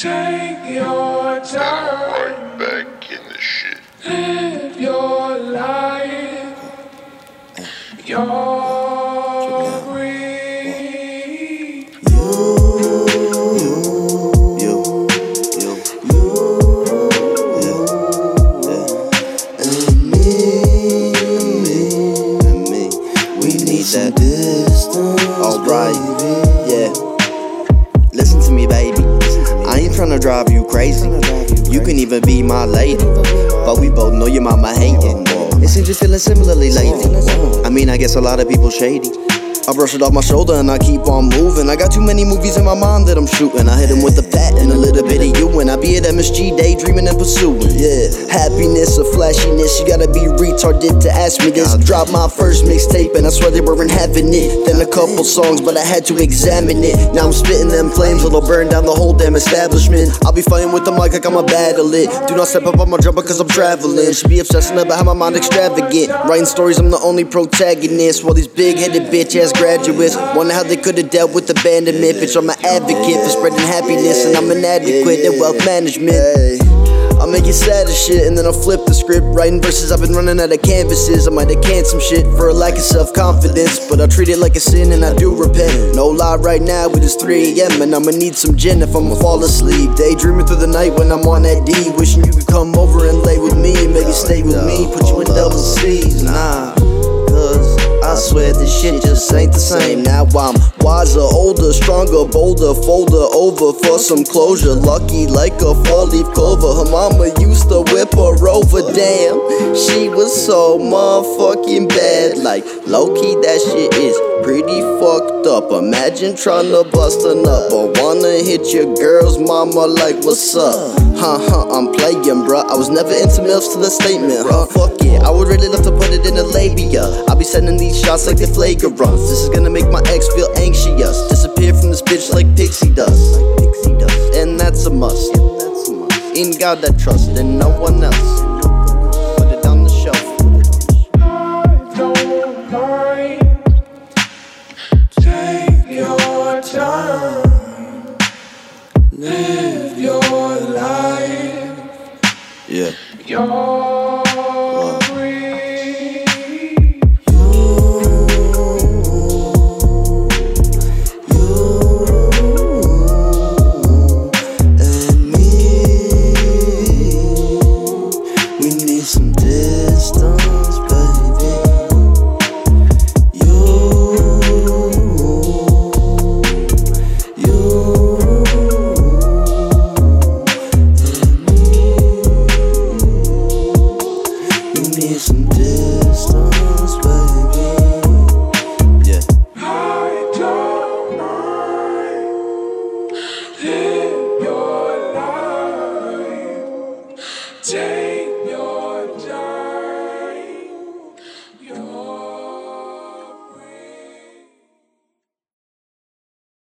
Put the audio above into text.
Take your time. Right back in the shit. Live your life. Your breathe. You, you, yeah, yeah. And me, and me, we need that distance. Alright, I ain't drive you crazy. You can even be my lady, but we both know your mama hating. It seems you're feeling similarly lately. I mean, I guess a lot of people shady. I brush it off my shoulder and I keep on moving. I got too many movies in my mind that I'm shooting. I hit him with a pat and a little bit of you, and I be at MSG daydreaming and pursuing. Yeah, happiness or flashiness, you gotta be retarded to ask me this. Dropped my first mixtape and I swear they weren't having it. Then a couple songs, but I had to examine it. Now I'm spitting them flames that'll burn down the whole damn establishment. I'll be fighting with the mic like I'm a battle it. Do not step up on my jumper cause I'm traveling. Should be obsessing about how my mind extravagant. Writing stories, I'm the only protagonist. While these big headed bitch ass graduates wonder how they could have dealt with abandonment. Bitch, I'm an advocate for spreading happiness, and I'm inadequate in wealth management. I'll make it sad as shit and then I'll flip the script. Writing verses, I've been running out of canvases. I might have canned some shit for a lack of self confidence. But I treat it like a sin and I do repent. No lie, right now it is 3 a.m. and I'ma need some gin if I'ma fall asleep. Daydreaming through the night when I'm on that D. Wishing you could come over and lay with me. And maybe stay with me, put you in shit just ain't the same. Now I'm wiser, older, stronger, bolder, folder over for some closure. Lucky like a fall leaf clover. Her mama used to whip her over. Damn, she was so motherfucking bad. Like low key, that shit is up. Imagine trying to bust a nut, but wanna hit your girl's mama like, what's up? Huh, huh, I'm playing, bruh. I was never into MILFs to the statement, huh? Fuck it, I would really love to put it in a labia. I'll be sending these shots like they flagrants. This is gonna make my ex feel anxious. Disappear from this bitch like pixie dust. And that's a must. In God that trust, and no one else. Live your life. Yeah. Your